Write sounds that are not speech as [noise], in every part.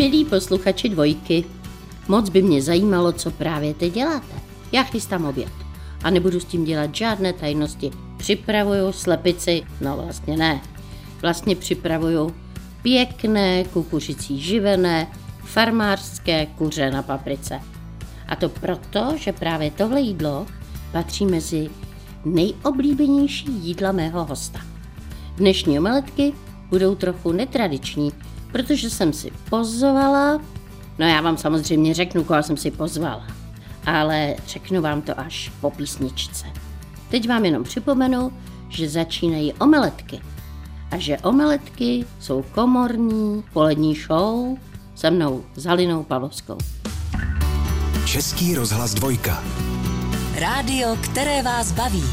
Milí posluchači dvojky, moc by mě zajímalo, co právě teď děláte. Já chystám oběd a nebudu s tím dělat žádné tajnosti. Připravuju slepici, no vlastně ne. Vlastně připravuju pěkné kukuřicí živené farmářské kuře na paprice. A to proto, že právě tohle jídlo patří mezi nejoblíbenější jídla mého hosta. Dnešní omeletky budou trochu netradiční, protože jsem si pozvala, no já vám samozřejmě řeknu, koho jsem si pozvala, ale řeknu vám to až po písničce. Teď vám jenom připomenu, že začínají omeletky a že omeletky jsou komorní polední show se mnou Zalinou Pavlovskou. Český rozhlas dvojka. Rádio, které vás baví.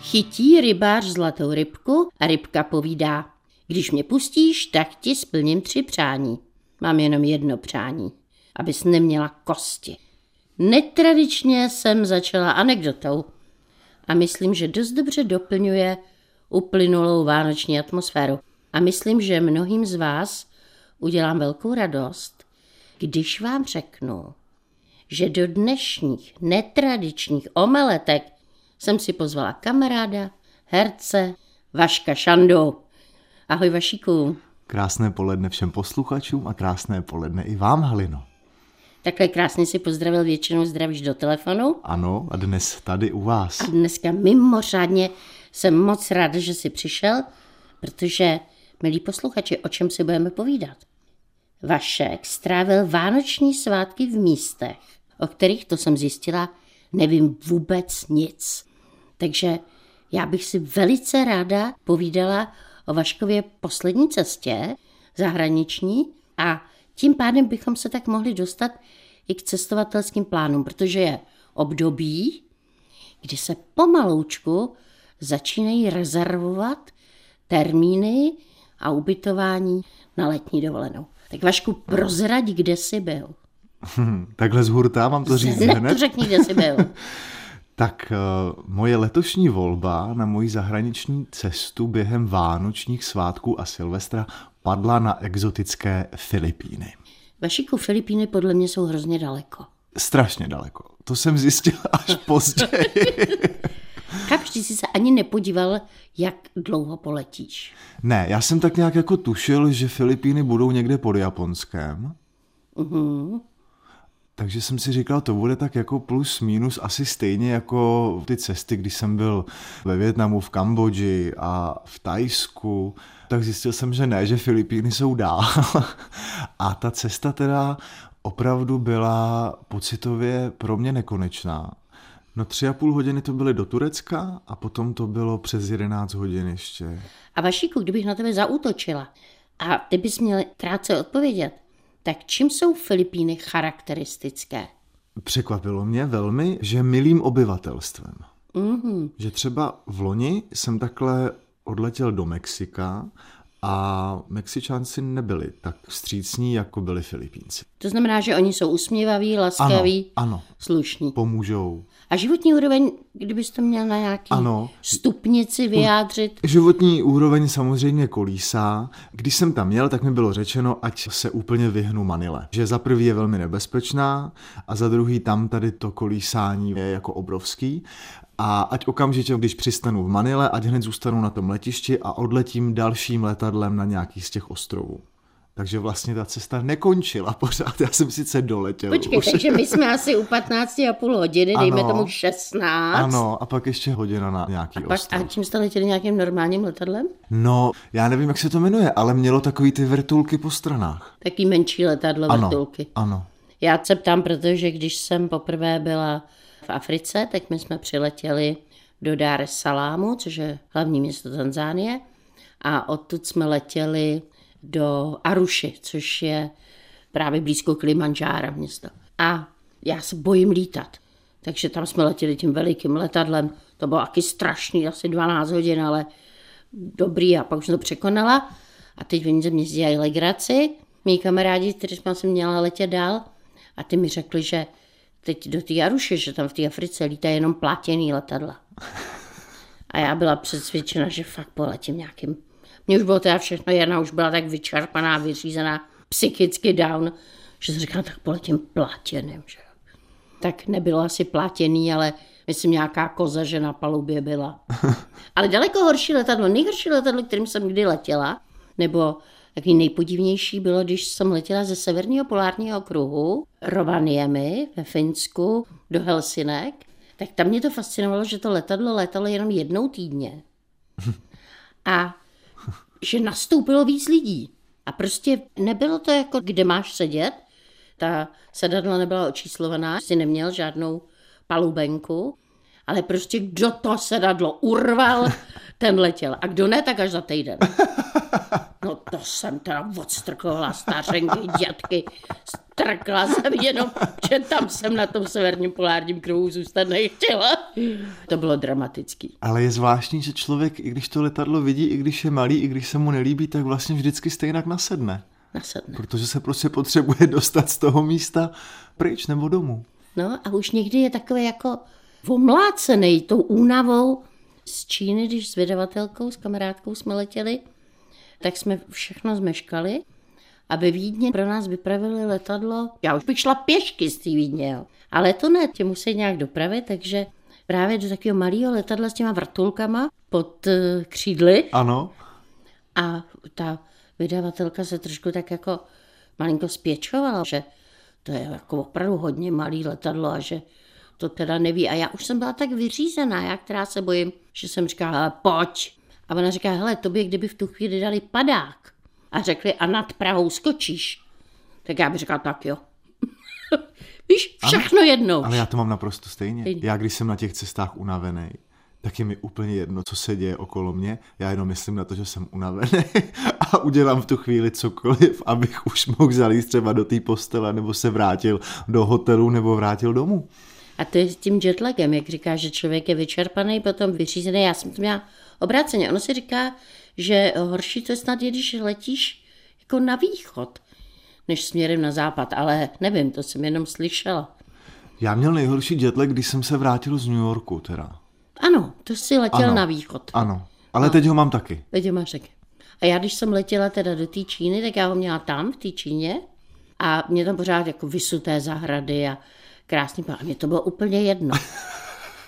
Chytí rybář zlatou rybku a rybka povídá, když mě pustíš, tak ti splním tři přání. Mám jenom jedno přání, abys neměla kosti. Netradičně jsem začala anekdotou a myslím, že dost dobře doplňuje uplynulou vánoční atmosféru. A myslím, že mnohým z vás udělám velkou radost, když vám řeknu, že do dnešních netradičních omeletek jsem si pozvala kamaráda, herce, Vaška Šandu. Ahoj Vašíku. Krásné poledne všem posluchačům a krásné poledne i vám, Halino. Takhle krásně si pozdravil, většinou zdravíš do telefonu. Ano, a dnes tady u vás. A dneska mimořádně jsem moc ráda, že jsi přišel, protože, milí posluchači, o čem si budeme povídat? Vašek strávil vánoční svátky v místech, o kterých, to jsem zjistila, nevím vůbec nic. Takže já bych si velice ráda povídala o Vaškově poslední cestě zahraniční a tím pádem bychom se tak mohli dostat i k cestovatelským plánům, protože je období, kdy se pomaloučku začínají rezervovat termíny a ubytování na letní dovolenou. Tak Vašku, prozrať, kde jsi byl. Takhle z hurta mám to říct Ne, hned? to řekni, kde jsi byl. [laughs] Tak uh, moje letošní volba na moji zahraniční cestu během vánočních svátků a Silvestra padla na exotické Filipíny. Vašiku, Filipíny podle mě jsou hrozně daleko. Strašně daleko. To jsem zjistil [laughs] až později. [laughs] Chápeš, ty jsi se ani nepodíval, jak dlouho poletíš. ne, já jsem tak nějak jako tušil, že Filipíny budou někde pod Japonskem. Takže jsem si říkal, to bude tak jako plus minus asi stejně jako ty cesty, když jsem byl ve Větnamu, v Kambodži a v Tajsku, tak zjistil jsem, že ne, že Filipíny jsou dál. [laughs] a ta cesta teda opravdu byla pocitově pro mě nekonečná. No tři a půl hodiny to byly do Turecka a potom to bylo přes 11 hodin ještě. A Vašíku, kdybych na tebe zaútočila a ty bys měl krátce odpovědět, tak čím jsou Filipíny charakteristické? Překvapilo mě velmi, že milým obyvatelstvem. Mhm. Že třeba v loni jsem takhle odletěl do Mexika a Mexičánci nebyli tak vstřícní, jako byli Filipínci. To znamená, že oni jsou usměvaví, laskaví, ano. slušní. Pomůžou. A životní úroveň, kdybys to měl na nějaký Ano. stupnici vyjádřit, Životní úroveň samozřejmě kolísá. Když jsem tam jel, tak mi bylo řečeno, ať se úplně vyhnu Manile. Že za prvý je velmi nebezpečná a za druhý tam tady to kolísání je jako obrovský. A ať okamžitě, když přistanu v Manile, ať hned zůstanu na tom letišti a odletím dalším letadlem na nějaký z těch ostrovů. Takže vlastně ta cesta nekončila pořád. Já jsem sice doletěl počkej, už. takže my jsme asi u 15,5 hodiny, dejme Ano. tomu 16. Ano, a pak ještě hodina na nějaký Pak, ostrov. a čím jste letěli nějakým normálním letadlem? No, já nevím, jak se to jmenuje, ale mělo takový ty vrtulky po stranách. Taký menší letadlo, Ano, vrtulky. ano. Já se ptám, protože když jsem poprvé byla v Africe, tak my jsme přiletěli do Dar es Salamu, což je hlavní město Tanzánie, a odtud jsme letěli do Aruši, což je právě blízko Kilimanjára město. A já se bojím lítat. Takže tam jsme letěli tím velikým letadlem. To bylo taky strašný, asi 12 hodin, ale dobrý. A pak už jsem to překonala. A teď oni ze mě dělají legraci. Mí kamarádi, kteří jsem měla letět dál. A ty mi řekli, že teď do té Aruše, že tam v té Africe lítá jenom platěný letadla. A já byla přesvědčena, že fakt poletím nějakým. Mně už bylo teda všechno, Jana už byla tak vyčerpaná, vyřízená. psychicky down, že jsem říkala, tak poletím plátěným, že Tak nebylo asi plátěný, ale myslím nějaká koza, že na palubě byla. [laughs] Ale daleko horší letadlo, nejhorší letadlo, kterým jsem kdy letěla, nebo Takový nejpodivnější bylo, když jsem letěla ze severního polárního kruhu Rovaniemi ve Finsku do Helsinek, tak tam mě to fascinovalo, že to letadlo letalo jenom jednou týdně. A že nastoupilo víc lidí. A prostě nebylo to jako, kde máš sedět. Ta sedadla nebyla očíslovaná, si neměl žádnou palubenku, ale prostě kdo to sedadlo urval, ten letěl. A kdo ne, tak až za týden. No to jsem teda odstrkovala stařenky, dětky. Strkla jsem jenom, že tam jsem na tom severním polárním kruhu zůstat nechtěla. To bylo dramatický. Ale je zvláštní, že člověk, i když to letadlo vidí, i když je malý, i když se mu nelíbí, tak vlastně vždycky stejnak nasedne. Nasedne. Protože se prostě potřebuje dostat z toho místa pryč nebo domů. No a už někdy je takové jako omlácený tou únavou. Z Číny, když s vydavatelkou, s kamarádkou jsme letěli, tak jsme všechno zmeškali a ve Vídně pro nás vypravili letadlo. Já už bych šla pěšky z té Vídně, jo. ale to ne, tě musí nějak dopravit, takže právě do takového malého letadla s těma vrtulkama pod uh, křídly. Ano. A ta vydavatelka se trošku tak jako malinko spěčovala, že to je jako opravdu hodně malý letadlo a že to teda neví. A já už jsem byla tak vyřízená, já která se bojím, že jsem říkala, pojď, a ona říká, hele, tobě kdyby v tu chvíli dali padák a řekli, a nad Prahou skočíš, tak já bych řekla, tak jo. [laughs] Víš, všechno ano, jednou. Ale já to mám naprosto stejně. stejně. Já když jsem na těch cestách unavený, tak je mi úplně jedno, co se děje okolo mě. Já jenom myslím na to, že jsem unavený [laughs] a udělám v tu chvíli cokoliv, abych už mohl zalít třeba do té postele nebo se vrátil do hotelu nebo vrátil domů. A to je s tím jetlagem, jak říká, že člověk je vyčerpaný, potom vyřízený. Já jsem to měla obráceně. Ono si říká, že horší to je snad je, když letíš jako na východ, než směrem na západ, ale nevím, to jsem jenom slyšela. Já měl nejhorší jetlag, když jsem se vrátil z New Yorku teda. Ano, to jsi letěl ano, na východ. Ano, ale no. teď ho mám taky. Teď ho máš taky. A já, když jsem letěla teda do té Číny, tak já ho měla tam, v té Číně. A mě tam pořád jako vysuté zahrady a krásný A mě to bylo úplně jedno. [laughs]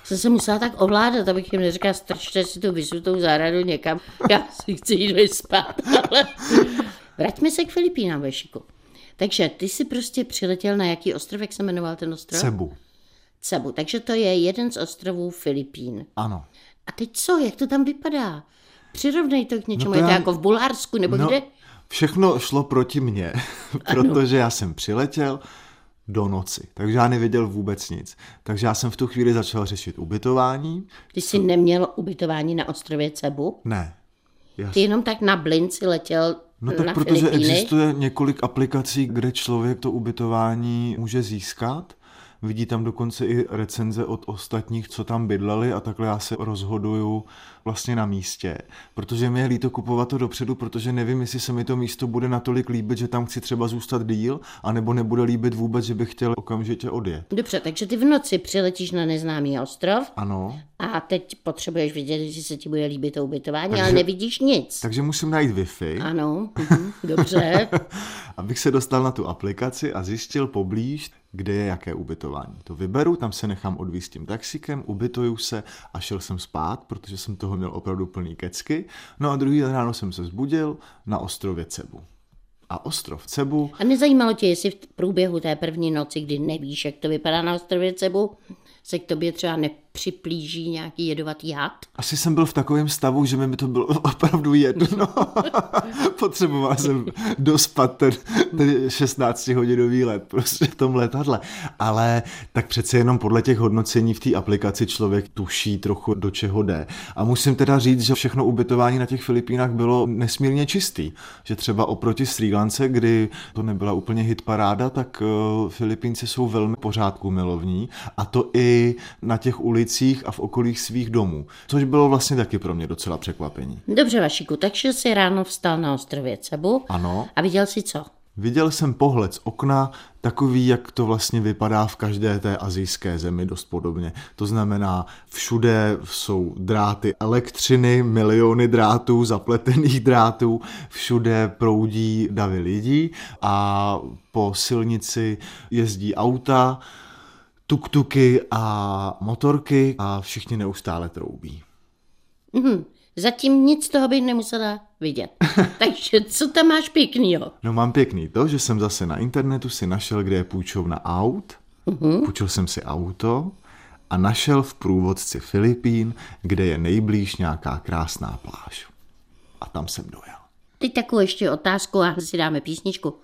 jsem se musela tak ovládat, abych jim neříkala, strčte si tu vysutou zahradu někam, já si chci jít vyspat. Ale... Vraťme se k Filipínám, Vešiku. Takže ty jsi prostě přiletěl na jaký ostrov, jak se jmenoval ten ostrov? Cebu. Cebu, takže to je jeden z ostrovů Filipín. Ano. A teď co, jak to tam vypadá? Přirovnej to k něčemu, no to je to já... jako v Bulharsku nebo no, kde? Všechno šlo proti mně, [laughs] protože já jsem přiletěl, do noci. Takže já nevěděl vůbec nic. Takže já jsem v tu chvíli začal řešit ubytování. Ty jsi co... neměl ubytování na ostrově Cebu? Ne. Jasný. Ty jenom tak na blinci letěl No tak na protože Filipíny? existuje několik aplikací, kde člověk to ubytování může získat Vidí tam dokonce i recenze od ostatních, co tam bydleli a takhle já se rozhoduju vlastně na místě. Protože mi je líto kupovat to dopředu, protože nevím, jestli se mi to místo bude natolik líbit, že tam chci třeba zůstat díl, anebo nebude líbit vůbec, že bych chtěl okamžitě odjet. Dobře, takže ty v noci přiletíš na neznámý ostrov. Ano. A teď potřebuješ vidět, jestli se ti bude líbit to ubytování, takže, ale nevidíš nic. Takže musím najít Wi-Fi. Ano, mhm, dobře. [laughs] Abych se dostal na tu aplikaci a zjistil poblíž, kde je jaké ubytování. To vyberu, tam se nechám odvízt tím taxikem, ubytuju se a šel jsem spát, protože jsem toho měl opravdu plný kecky. No a druhý den ráno jsem se zbudil na ostrově Cebu. A ostrov Cebu... A nezajímalo tě, jestli v průběhu té první noci, kdy nevíš, jak to vypadá na ostrově Cebu, se k tobě třeba nepřiplíží nějaký jedovatý had? Asi jsem byl v takovém stavu, že mi to bylo [laughs] opravdu jedno. [laughs] Potřeboval jsem dospat ten, ten 16-hodinový let prostě v tom letadle. Ale tak přece jenom podle těch hodnocení v té aplikaci člověk tuší trochu, do čeho jde. A musím teda říct, že všechno ubytování na těch Filipínách bylo nesmírně čistý. Že třeba oproti Sri Lance, kdy to nebyla úplně hit paráda, tak uh, Filipínci jsou velmi pořádku milovní. A to i na těch ulicích a v okolích svých domů, což bylo vlastně taky pro mě docela překvapení. Dobře, Vašiku, takže jsi ráno vstal na ostrově Cebu. Ano. A viděl si co? Viděl jsem pohled z okna, takový, jak to vlastně vypadá v každé té azijské zemi dost podobně. To znamená, všude jsou dráty elektřiny, miliony drátů, zapletených drátů, všude proudí davy lidí a po silnici jezdí auta, tuktuky a motorky a všichni neustále troubí. Mhm. Zatím nic z toho bych nemusela vidět. [laughs] Takže co tam máš pěknýho? No mám pěkný to, že jsem zase na internetu si našel, kde je půjčovna aut. Uh-huh. Půjčil jsem si auto a našel v průvodci Filipín, kde je nejblíž nějaká krásná pláž. A tam jsem dojel. Teď takovou ještě otázku a si dáme písničku.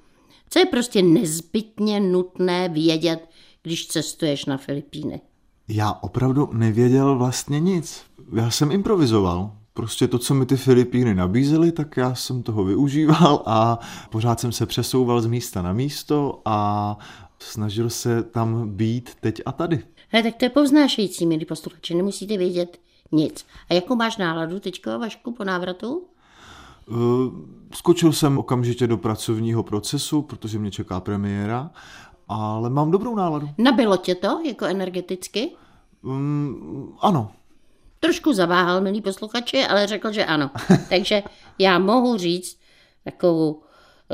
Co je prostě nezbytně nutné vědět, když cestuješ na Filipíny? Já opravdu nevěděl vlastně nic. Já jsem improvizoval. Prostě to, co mi ty Filipíny nabízely, tak já jsem toho využíval a pořád jsem se přesouval z místa na místo a snažil se tam být teď a tady. He, tak to je povznášející, milí posluchači, nemusíte vědět nic. A jakou máš náladu teďko, Vašku, po návratu? Uh, skočil jsem okamžitě do pracovního procesu, protože mě čeká premiéra, ale mám dobrou náladu. Nabilo tě to, jako energeticky? Um, ano, Trošku zaváhal, milí posluchači, ale řekl, že ano. [laughs] Takže já mohu říct takovou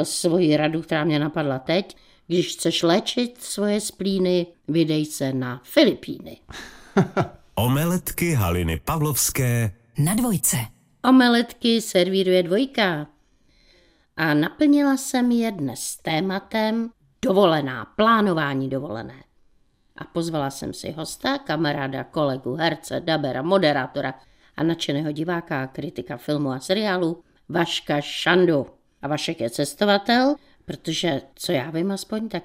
svoji radu, která mě napadla teď. Když chceš léčit svoje splíny, vydej se na Filipíny. [laughs] Omeletky Haliny Pavlovské Na dvojce. Omeletky servíruje dvojka. A naplnila jsem je dnes tématem dovolená, plánování dovolené. A pozvala jsem si hosta, kamaráda, kolegu, herce, dabera, moderátora a nadšeného diváka a kritika filmu a seriálu Vaška Šandu. A Vašek je cestovatel, protože, co já vím aspoň, tak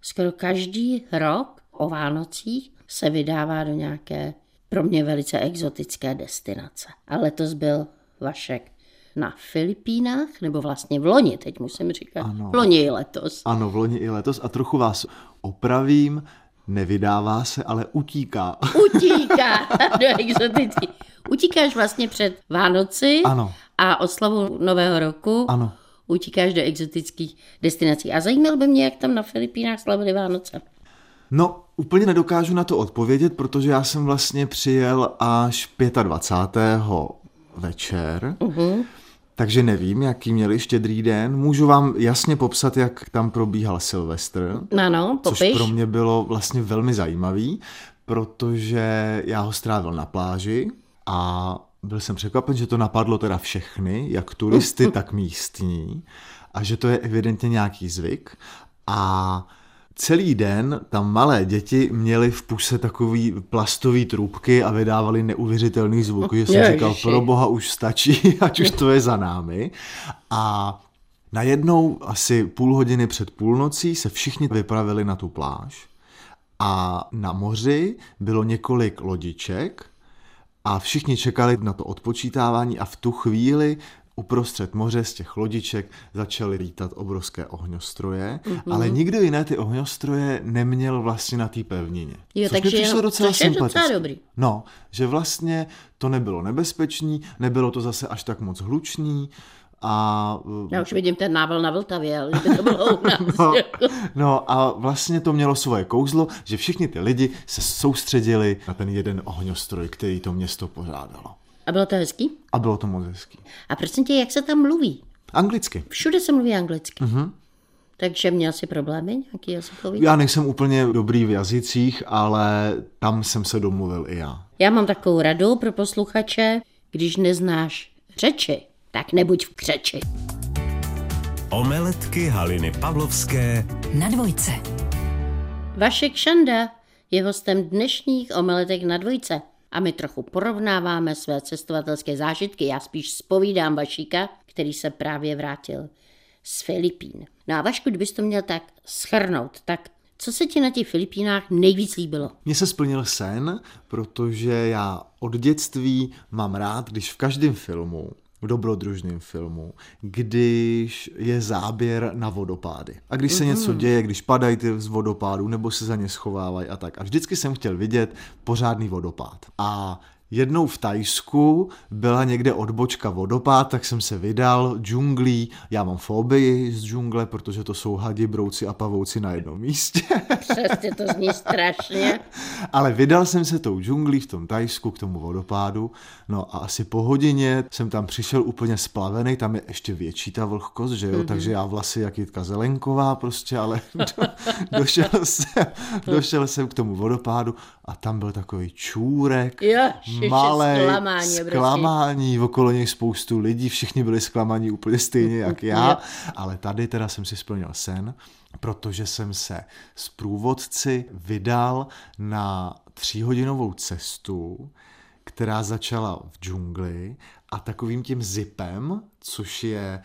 skoro každý rok o Vánocích se vydává do nějaké pro mě velice exotické destinace. A letos byl Vašek na Filipínách, nebo vlastně v loni, teď musím říkat. Ano. V loni i letos. ano, v loni i letos a trochu vás opravím, nevydává se, ale utíká. [laughs] Utíká [laughs] do exotický. Utíkáš vlastně před Vánoci Ano. a oslavu Nového roku. Ano. Utíkáš do exotických destinací. A zajímalo by mě, jak tam na Filipínách slavili Vánoce. No, úplně nedokážu na to odpovědět, protože já jsem vlastně přijel až 25. večer, uh-huh. Takže nevím, jaký měli štědrý den. Můžu vám jasně popsat, jak tam probíhal Silvestr, Ano, což popiš. pro mě bylo vlastně velmi zajímavý, protože já ho strávil na pláži a byl jsem překvapen, že to napadlo teda všechny, jak turisty, [laughs] tak místní, a že to je evidentně nějaký zvyk. A celý den tam malé děti měly v puse takový plastový trubky a vydávali neuvěřitelný zvuk, že jsem Ježiši. říkal, pro boha už stačí, [laughs] ať už to je za námi. A najednou asi půl hodiny před půlnocí se všichni vypravili na tu pláž a na moři bylo několik lodiček a všichni čekali na to odpočítávání a v tu chvíli uprostřed moře z těch lodiček začaly lítat obrovské ohňostroje, Mhm. mm-hmm. ale nikdo jiné ty ohňostroje neměl vlastně na té pevnině. Jo, což takže přišlo docela což je docela sympatické. dobrý. No, že vlastně to nebylo nebezpečný, nebylo to zase až tak moc hlučný a Já už vidím ten nával na Vltavě, ale kdyby to bylo u [laughs] nás. No, no a vlastně to mělo svoje kouzlo, že všichni ty lidi se soustředili na ten jeden ohňostroj, který to město pořádalo. A bylo to hezký? A bylo to moc hezký. A prosím tě, jak se tam mluví? Anglicky. Všude se mluví anglicky. Mhm. Mm-hmm. Takže měl si problémy nějaký jazykový? Já nejsem úplně dobrý v jazycích, ale tam jsem se domluvil i já. Já mám takovou radu pro posluchače, když neznáš řeči, tak nebuď v křeči. Omeletky Haliny Pavlovské Na dvojce. Vašek Šanda je hostem dnešních omeletek na dvojce. A my trochu porovnáváme své cestovatelské zážitky. Já spíš spovídám Vašíka, který se právě vrátil z Filipín. No a Vašku, kdybys to měl tak schrnout, tak co se ti na těch Filipínách nejvíc líbilo? Mně se splnil sen, protože já od dětství mám rád, když v každém filmu, v dobrodružném filmu, když je záběr na vodopády. A když se něco děje, když padají ty z vodopádů, nebo se za ně schovávají a tak. A vždycky jsem chtěl vidět pořádný vodopád. A Jednou v Tajsku byla někde odbočka vodopád, tak jsem se vydal džunglí. Já mám fobii z džungle, protože to jsou hadi, brouci a pavouci na jednom místě. Přesně to zní strašně. [laughs] Ale vydal jsem se tou džunglí v tom Tajsku k tomu vodopádu. No a asi po hodině jsem tam přišel úplně splavený, tam je ještě větší ta vlhkost, že jo, mm-hmm. takže já vlasy jak Jitka Zelenková prostě, ale [laughs] do, došel, jsem, došel jsem k tomu vodopádu a tam byl takový čůrek, Malej, zklamání, obrovský. zklamání, okolo něj spoustu lidí, všichni byli zklamaní úplně stejně jak [laughs] já, ale tady teda jsem si splnil sen, protože jsem se s průvodci vydal na tříhodinovou cestu, která začala v džungli a takovým tím zipem, což je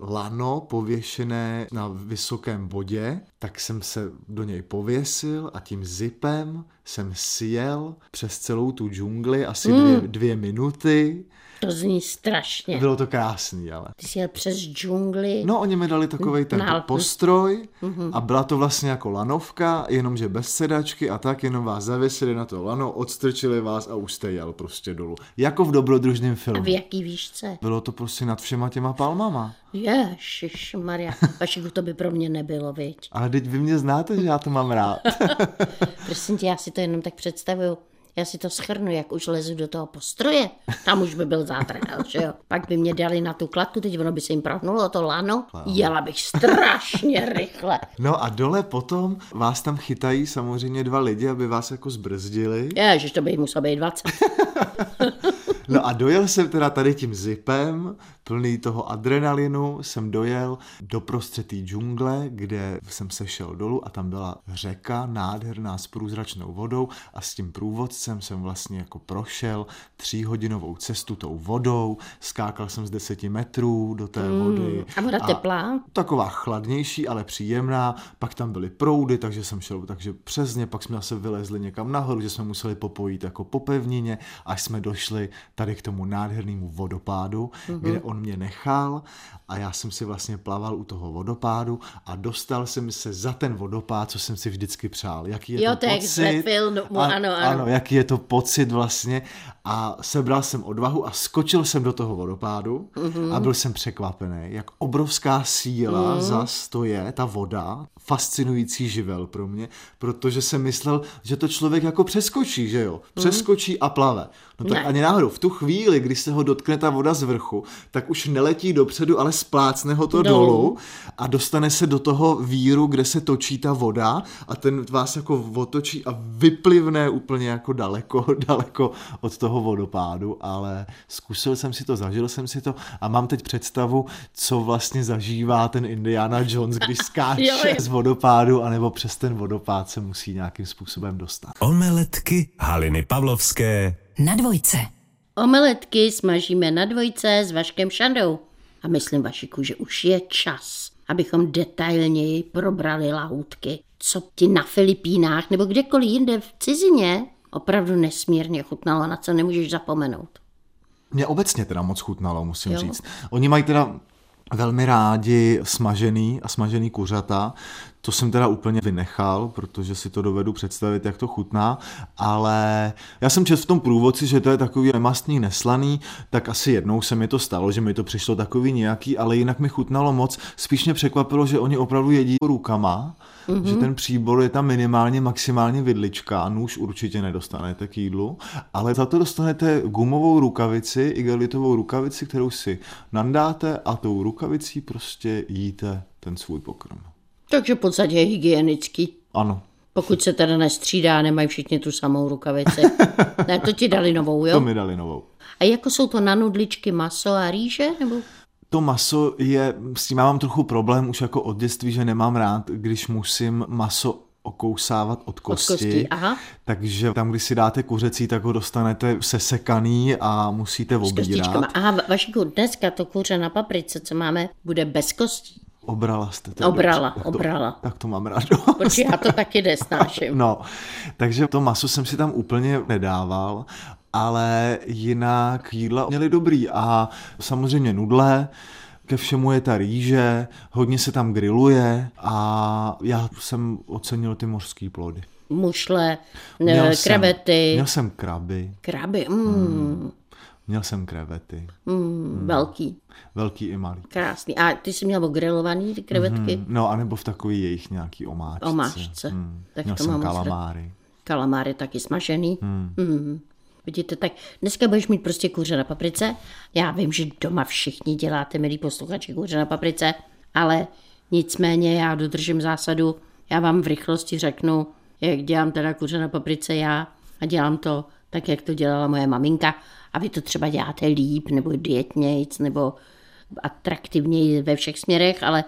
lano pověšené na vysokém bodě, tak jsem se do něj pověsil a tím zipem jsem sjel přes celou tu džungli asi dvě, dvě minuty. To zní strašně. Bylo to krásný, ale. Ty jsi jel přes džungli. No, oni mi dali takový ten postroj a byla to vlastně jako lanovka, jenomže bez sedačky a tak, jenom vás zavěsili na to lano, odstrčili vás a už jste jel prostě dolů. Jako v dobrodružném A filmu. v jaký výšce? Bylo to prostě nad všema těma palmama. Ježiš, Maria, Vašiku, to by pro mě nebylo, viď? Ale teď vy mě znáte, že já to mám rád. [laughs] [laughs] Prosím tě, já si to jenom tak představuju. Já si to schrnu, jak už lezu do toho postroje. Tam už by byl zátrdel, že jo. Pak by mě dali na tu kladku, teď ono by se jim prohnulo to lano. Jela bych strašně [laughs] rychle. No a dole potom vás tam chytají samozřejmě dva lidi, aby vás jako zbrzdili. Ježiš, to by jim muselo být 20. [laughs] No a dojel jsem teda tady tím zipem, plný toho adrenalinu, jsem dojel do prostřed té džungle, kde jsem se šel dolů a tam byla řeka nádherná s průzračnou vodou a s tím průvodcem jsem vlastně jako prošel tříhodinovou cestu tou vodou, skákal jsem z deseti metrů do té vody. a voda teplá? Taková chladnější, ale příjemná, pak tam byly proudy, takže jsem šel takže přes ně, pak jsme zase vylezli někam nahoru, že jsme museli popojít jako po pevnině, až jsme došli tady k tomu nádhernému vodopádu, mm-hmm. kde on mě nechal a já jsem si vlastně plaval u toho vodopádu a dostal jsem se za ten vodopád, co jsem si vždycky přál. Jaký je Jo, to jak pocit? ze filmu, ano, ano. ano, jaký je to pocit vlastně a sebral jsem odvahu a skočil jsem do toho vodopádu Mhm. a byl jsem překvapený, jak obrovská síla Mhm. zas to je, ta voda, fascinující živel pro mě, protože jsem myslel, že to člověk jako přeskočí, že jo, přeskočí a plave. No tak Mhm. Ne. ani náhodou, v tu chvíli, kdy se ho dotkne ta voda z vrchu, tak už neletí dopředu, ale splácne ho to Dolů. dolů a dostane se do toho víru, kde se točí ta voda a ten vás jako otočí a vyplivne úplně jako daleko, [laughs] daleko od toho vodopádu, ale zkusil jsem si to, zažil jsem si to a mám teď představu, co vlastně zažívá ten Indiana Jones, když [laughs] skáče Jo, jo. z vodopádu, anebo přes ten vodopád se musí nějakým způsobem dostat. Omeletky Haliny Pavlovské. Na dvojce. Omeletky smažíme na dvojce s Vaškem Šandou. A myslím, Vašiku, že už je čas, abychom detailněji probrali lahůdky. Co ti na Filipínách nebo kdekoliv jinde v cizině opravdu nesmírně chutnalo, na co nemůžeš zapomenout. Mě obecně teda moc chutnalo, musím Jo. říct. Oni mají teda velmi rádi smažený a smažený kuřata. To jsem teda úplně vynechal, protože si to dovedu představit, jak to chutná, ale já jsem četl v tom průvodci, že to je takový nemastný, neslaný, tak asi jednou se mi to stalo, že mi to přišlo takový nějaký, ale jinak mi chutnalo moc. Spíš mě překvapilo, že oni opravdu jedí rukama, mm-hmm. že ten příbor je tam minimálně, maximálně vidlička, nůž určitě nedostanete k jídlu, ale za to dostanete gumovou rukavici, igelitovou rukavici, kterou si nandáte a tou rukavicí prostě jíte ten svůj pokrm. Takže v podstatě je hygienický. Ano, Pokud se teda nestřídá, nemají všichni tu samou rukavici. [laughs] ne, to ti dali novou, to jo? mi dali novou. A jako jsou to na nudličky maso a rýže? Nebo To maso je, s tím já mám trochu problém už jako od dětství, že nemám rád, když musím maso okousávat od kosti. kostí, aha. Takže tam, když si dáte kuřecí, tak ho dostanete sesekaný a musíte s kostičkama? obírat. Aha, Vašiku, dneska to kuře na paprice, co máme, bude bez kostí. Obrala jste. to Obrala, dobře. Tak obrala. To, tak to mám rád. Protože já to [laughs] taky nesnáším. No, takže to maso jsem si tam úplně nedával, ale jinak jídla měly dobrý a samozřejmě nudle, ke všemu je ta rýže, hodně se tam grilluje a já jsem ocenil ty mořský plody. mušle, Měl jsem- krevety, Měl jsem kraby, kraby, mm, měl jsem krevety. mm, velký, Velký i malý. krásný. A ty jsi měl grilovaný ty krevetky? Hmm, no, anebo v takový jejich nějaký omáčce. Omáčce. Hmm. Tak měl to jsem mám moc rád. kalamáry. Kalamáry taky smažený. Hmm. Mm. Vidíte, tak dneska budeš mít prostě kuře na paprice. Já vím, že doma všichni děláte, milí posluchači, kuře na paprice, ale nicméně já dodržím zásadu, já vám v rychlosti řeknu, jak dělám teda kuře na paprice já a dělám to tak, jak to dělala moje maminka a vy to třeba děláte líp, nebo dietnějc, nebo atraktivněji ve všech směrech, ale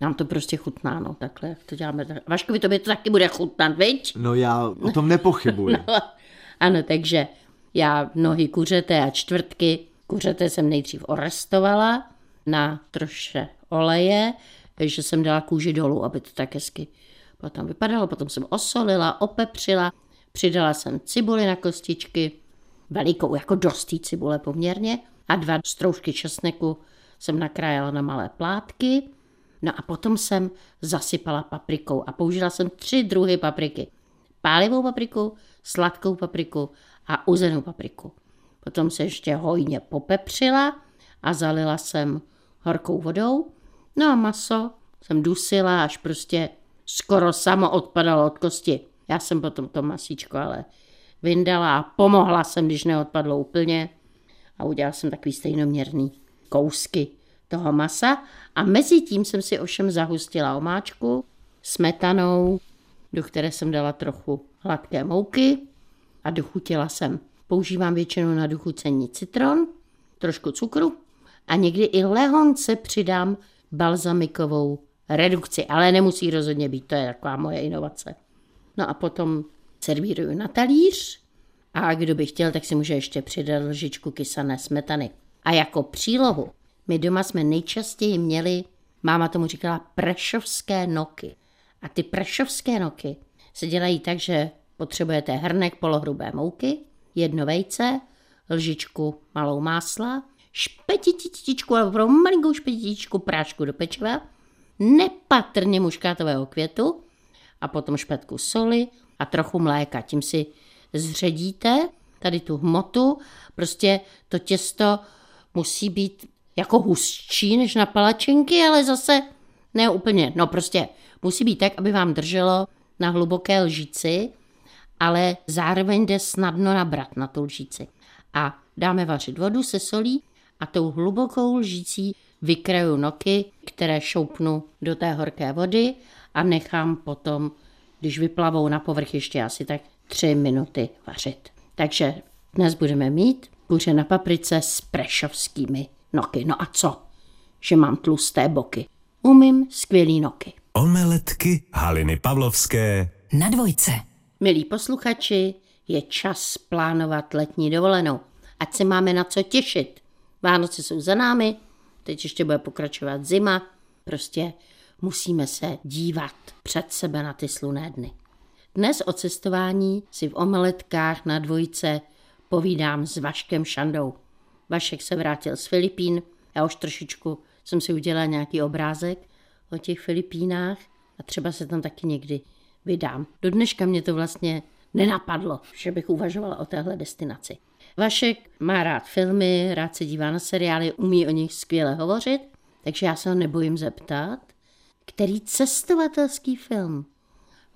nám to prostě chutná, no takhle, jak to děláme. Vaškovi, tobě to taky bude chutnat, viď? No já o tom nepochybuji. [laughs] Ano, takže já nohy kuřete a čtvrtky. Kuřete jsem nejdřív orestovala na troše oleje, že jsem dala kůži dolů, aby to tak hezky potom vypadalo. Potom jsem osolila, opepřila, přidala jsem cibuli na kostičky, velikou, jako dostý cibule poměrně, a dva stroužky česneku jsem nakrájela na malé plátky. No a potom jsem zasypala paprikou a použila jsem tři druhy papriky. Pálivou papriku, sladkou papriku a uzenou papriku. Potom se ještě hojně popepřila a zalila jsem horkou vodou. No a maso jsem dusila, až prostě skoro samo odpadalo od kosti. Já jsem potom to masíčko ale vyndala a pomohla jsem, když neodpadlo úplně. A udělala jsem takový stejnoměrný kousky toho masa. A mezi tím jsem si ovšem zahustila omáčku smetanou, do které jsem dala trochu hladké mouky a dochutila jsem. Používám většinou na dochucení citron, trošku cukru a někdy i lehonce přidám balzamikovou redukci, ale nemusí rozhodně být, to je taková moje inovace. No a potom servíruju na talíř a kdo by chtěl, tak si může ještě přidat lžičku kysané smetany. A jako přílohu, my doma jsme nejčastěji měli, máma tomu říkala prešovské noky. A ty prešovské noky se dělají tak, že potřebujete hrnek polohrubé mouky, jedno vejce, lžičku malou másla, špetitičku, ale opravdu malinkou špetitičku prášku do pečiva, nepatrně muškátového květu a potom špetku soli a trochu mléka. Tím si zředíte tady tu hmotu, prostě to těsto musí být jako hustší než na palačinky, ale zase ne úplně, no prostě musí být tak, aby vám drželo na hluboké lžíci, ale zároveň jde snadno nabrat na tu lžíci. A dáme vařit vodu se solí a tou hlubokou lžící vykraju noky, které šoupnu do té horké vody a nechám potom, když vyplavou na povrch ještě asi tak tři minuty vařit. Takže dnes budeme mít kuře na paprice s prešovskými noky. No a co? Že mám tlusté boky. Umím skvělý noky. Omeletky Haliny Pavlovské. Na dvojce. Milí posluchači, je čas plánovat letní dovolenou. Ať se máme na co těšit. Vánoce jsou za námi, teď ještě bude pokračovat zima. Prostě musíme se dívat před sebe na ty sluné dny. Dnes o cestování si v omeletkách na dvojce povídám s Vaškem Šandou. Vašek se vrátil z Filipín, já už trošičku jsem si udělala nějaký obrázek o těch Filipínách a třeba se tam taky někdy vydám. Do dneška mě to vlastně nenapadlo, že bych uvažovala o téhle destinaci. Vašek má rád filmy, rád se dívá na seriály, umí o nich skvěle hovořit, takže já se ho nebojím zeptat, který cestovatelský film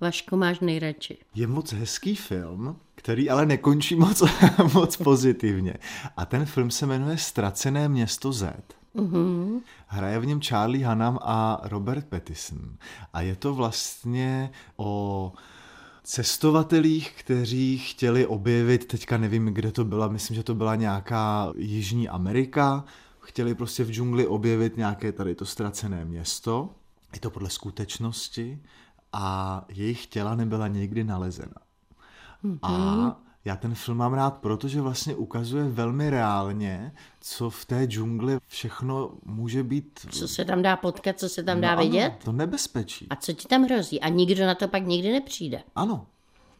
Vaško máš nejradši. Je moc hezký film, který ale nekončí moc, [laughs] moc pozitivně. A ten film se jmenuje Ztracené město Z. Mm-hmm. Hraje v něm Charlie Hunnam a Robert Pattinson. A je to vlastně o cestovatelích, kteří chtěli objevit, teďka nevím, kde to byla, myslím, že to byla nějaká Jižní Amerika, chtěli prostě v džungli objevit nějaké tady to ztracené město. Je to podle skutečnosti a jejich těla nebyla nikdy nalezena. Mm-hmm. A já ten film mám rád, protože vlastně ukazuje velmi reálně, co v té džungli všechno může být. Co se tam dá potkat, co se tam dá no, vidět? Ano, to nebezpečí. A co ti tam hrozí? A nikdo na to pak nikdy nepřijde. Ano.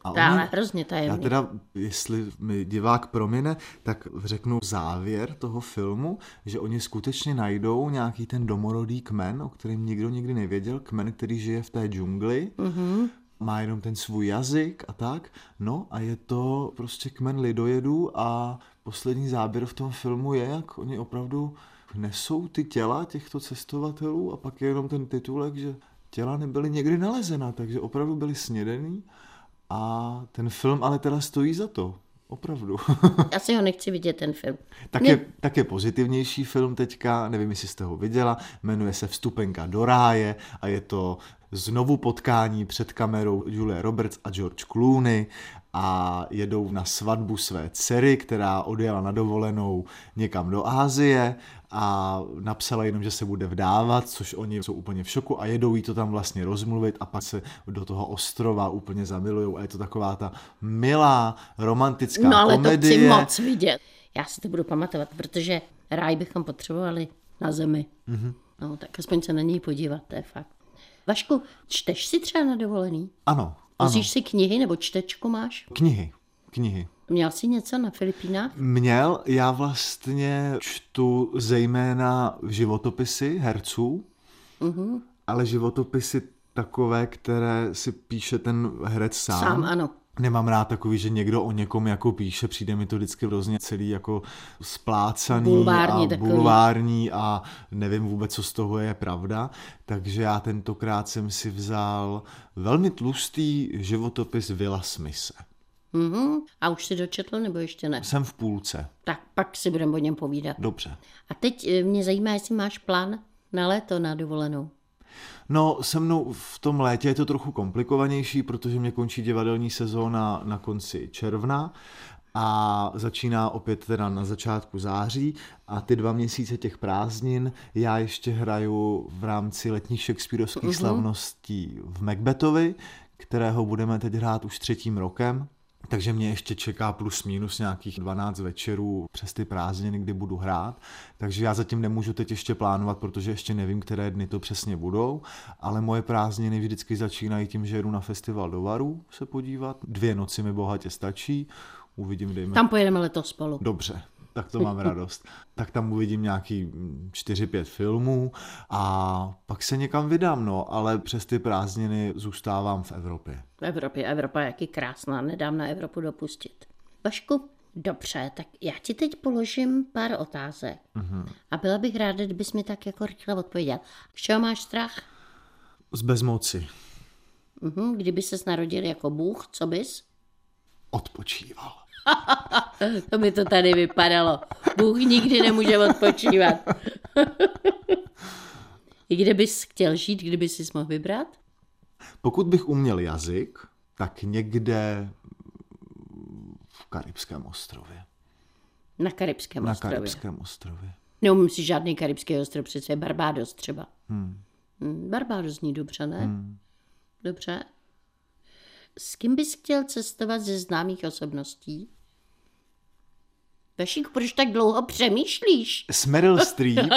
A To ale hrozně tajemný. Já teda, jestli mi divák promine, tak řeknu závěr toho filmu, že oni skutečně najdou nějaký ten domorodý kmen, o kterém nikdo nikdy nevěděl, kmen, který žije v té džungli, mm-hmm. má jenom ten svůj jazyk a tak. No a je to prostě kmen lidojedů a poslední záběr v tom filmu je, jak oni opravdu nesou ty těla těchto cestovatelů a pak je jenom ten titulek, že těla nebyly někdy nalezena, takže opravdu byly snědený a ten film ale teda stojí za to. Opravdu. [laughs] Já si ho nechci vidět, ten film. tak, Mě- je, tak je pozitivnější film teďka, nevím, jestli jste ho viděla, jmenuje se Vstupenka do ráje a je to znovu potkání před kamerou Julia Roberts a George Clooney a jedou na svatbu své dcery, která odjela na dovolenou někam do Ázie a napsala jenom, že se bude vdávat, což oni jsou úplně v šoku a jedou jí to tam vlastně rozmluvit a pak se do toho ostrova úplně zamilujou a je to taková ta milá, romantická No ale komedie. to chci moc vidět. Já si to budu pamatovat, protože ráj bychom potřebovali na zemi. Mhm. Mm-hmm. No, tak aspoň se na něj podívat, to je fakt. Vašku, čteš si třeba na dovolený? Ano, Nosíš si knihy nebo čtečku máš? Knihy, knihy. Měl jsi něco na Filipínách? Měl, já vlastně čtu zejména životopisy herců, Mhm. ale životopisy takové, které si píše ten herec sám. Sám, ano. Nemám rád takový, že někdo o někom jako píše, přijde mi to vždycky hrozně celý jako splácaný Bulvární a takový. bulvární a nevím vůbec, co z toho je pravda. Takže já tentokrát jsem si vzal velmi tlustý životopis Villa Smise. Mhm. A už si dočetl nebo ještě ne? Jsem v půlce. Tak pak si budeme o něm povídat. Dobře. A teď eh, mě zajímá, jestli máš plán na léto na dovolenou. No, se mnou v tom létě je to trochu komplikovanější, protože mě končí divadelní sezóna na konci června a začíná opět teda na začátku září a ty dva měsíce těch prázdnin já ještě hraju v rámci letních Shakespeareovských uh-huh. slavností v Macbethovi, kterého budeme teď hrát už třetím rokem. Takže mě ještě čeká plus minus nějakých 12 večerů přes ty prázdniny, kdy budu hrát. Takže já zatím nemůžu teď ještě plánovat, protože ještě nevím, které dny to přesně budou. Ale moje prázdniny vždycky začínají tím, že jedu na festival do Varu se podívat. Dvě noci mi bohatě stačí. Uvidím, dejme Tam pojedeme letos spolu. Dobře, tak to mám radost. Tak tam uvidím nějaký 4-5 filmů a pak se někam vydám, no, ale přes ty prázdniny zůstávám v Evropě. V Evropě, Evropa je jaký krásná, nedám na Evropu dopustit. Vašku, dobře, tak já ti teď položím pár otázek. Mm-hmm. A byla bych ráda, kdybys mi tak jako rychle odpověděl. Z čeho máš strach? Z bezmoci Mhm. Kdyby ses narodil jako Bůh, co bys? odpočíval. [laughs] To by to tady vypadalo. Bůh nikdy nemůže odpočívat. [laughs] I kde bys chtěl žít, kdyby si mohl vybrat? Pokud bych uměl jazyk, tak někde v Karibském ostrově. Na Karibském Na ostrově. Karibském ostrově. Neumím si žádný karibský ostrov, přece je Barbados třeba. Hmm. Barbados zní dobře, ne? Hmm. Dobře. S kým bys chtěl cestovat ze známých osobností? Vašíku, proč tak dlouho přemýšlíš? S Meryl [laughs] Streep,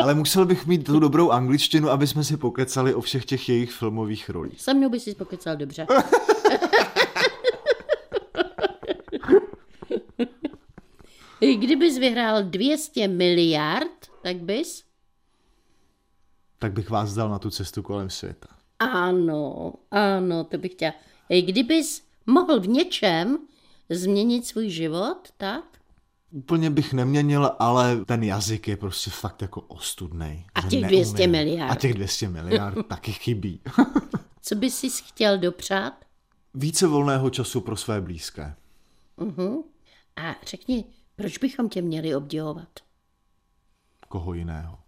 ale musel bych mít tu dobrou angličtinu, aby jsme si pokecali o všech těch jejich filmových rolích. Se mnou bys si pokecal dobře. [laughs] Kdybys vyhrál 200 miliard, tak bys? Tak bych vás dal na tu cestu kolem světa. Ano, ano, to bych chtěla. Kdybys mohl v něčem změnit svůj život, tak? Úplně bych neměnil, ale ten jazyk je prostě fakt jako ostudnej. A těch neumím. 200 miliard. A těch 200 miliard [laughs] taky chybí. [laughs] Co bys si chtěl dopřát? Více volného času pro své blízké. A řekni, proč bychom tě měli obdivovat? Koho jiného.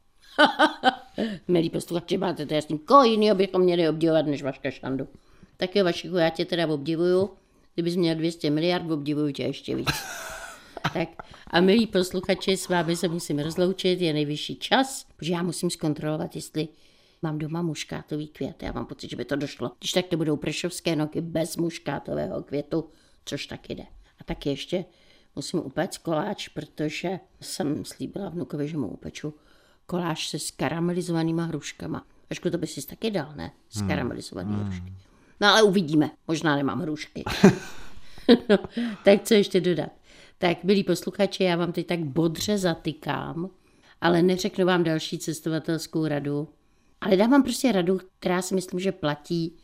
[laughs] Milí posluchači, máte to jasný. Koho jiného bychom měli obdivovat než Vaška Šandu? Tak jo, Vašiku, já tě teda obdivuju. Kdybys měl 200 miliard, obdivuju tě ještě víc. Tak a milí posluchači, s vámi se musím rozloučit, je nejvyšší čas, protože já musím zkontrolovat, jestli mám doma muškátový květ. Já mám pocit, že by to došlo. Když tak to budou prešovské noky bez muškátového květu, což taky jde. A tak ještě musím upéct koláč, protože jsem slíbila vnukovi, že mu upeču koláč se skaramelizovanýma hruškama. Ažku, to by si taky dal, ne? Skaramelizovaný hmm. hrušky. No ale uvidíme. Možná nemám hrušky. [laughs] [laughs] no, tak co ještě dodat? Tak, milí posluchači, já vám teď tak bodře zatykám, ale neřeknu vám další cestovatelskou radu, ale dám vám prostě radu, která si myslím, že platí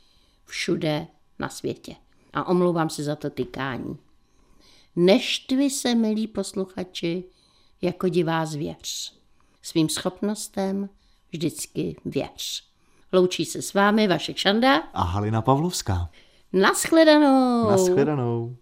všude na světě. A omlouvám se za to tykání. Neštvi se, milí posluchači, jako divá zvěř. Svým schopnostem vždycky věř. Loučí se s vámi Vašek Šanda. A Halina Pavlovská. Naschledanou. Naschledanou.